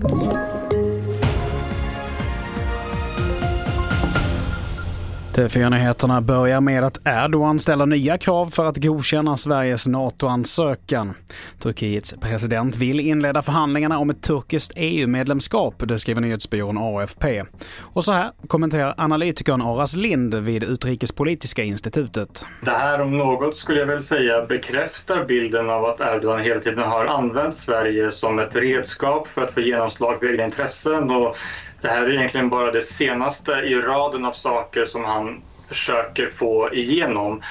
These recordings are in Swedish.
Thank you. TV4-nyheterna börjar med att Erdogan ställer nya krav för att godkänna Sveriges NATO-ansökan. Turkiets president vill inleda förhandlingarna om ett turkiskt EU-medlemskap, det skriver nyhetsbyrån AFP. Och så här kommenterar analytikern Aras Lind vid Utrikespolitiska institutet. Det här om något skulle jag väl säga bekräftar bilden av att Erdogan hela tiden har använt Sverige som ett redskap för att få genomslag för egna intressen och det här är egentligen bara det senaste i raden av saker som han försöker få igenom.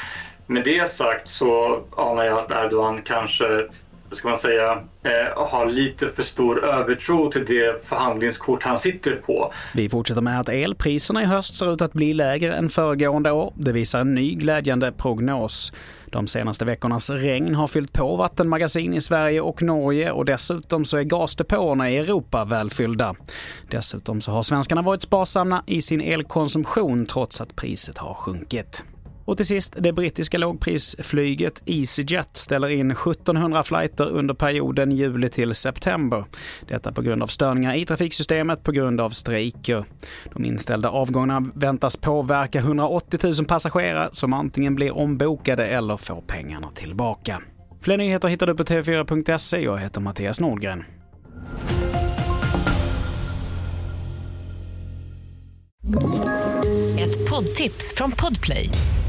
Med det sagt så anar jag att Erdogan kanske ska man säga, eh, har lite för stor övertro till det förhandlingskort han sitter på. Vi fortsätter med att elpriserna i höst ser ut att bli lägre än föregående år. Det visar en ny glädjande prognos. De senaste veckornas regn har fyllt på vattenmagasin i Sverige och Norge och dessutom så är gasdepåerna i Europa välfyllda. Dessutom så har svenskarna varit sparsamma i sin elkonsumtion trots att priset har sjunkit. Och till sist, det brittiska lågprisflyget EasyJet ställer in 1700 flighter under perioden juli till september. Detta på grund av störningar i trafiksystemet på grund av strejker. De inställda avgångarna väntas påverka 180 000 passagerare som antingen blir ombokade eller får pengarna tillbaka. Fler nyheter hittar du på tv4.se. Jag heter Mattias Nordgren. Ett poddtips från Podplay.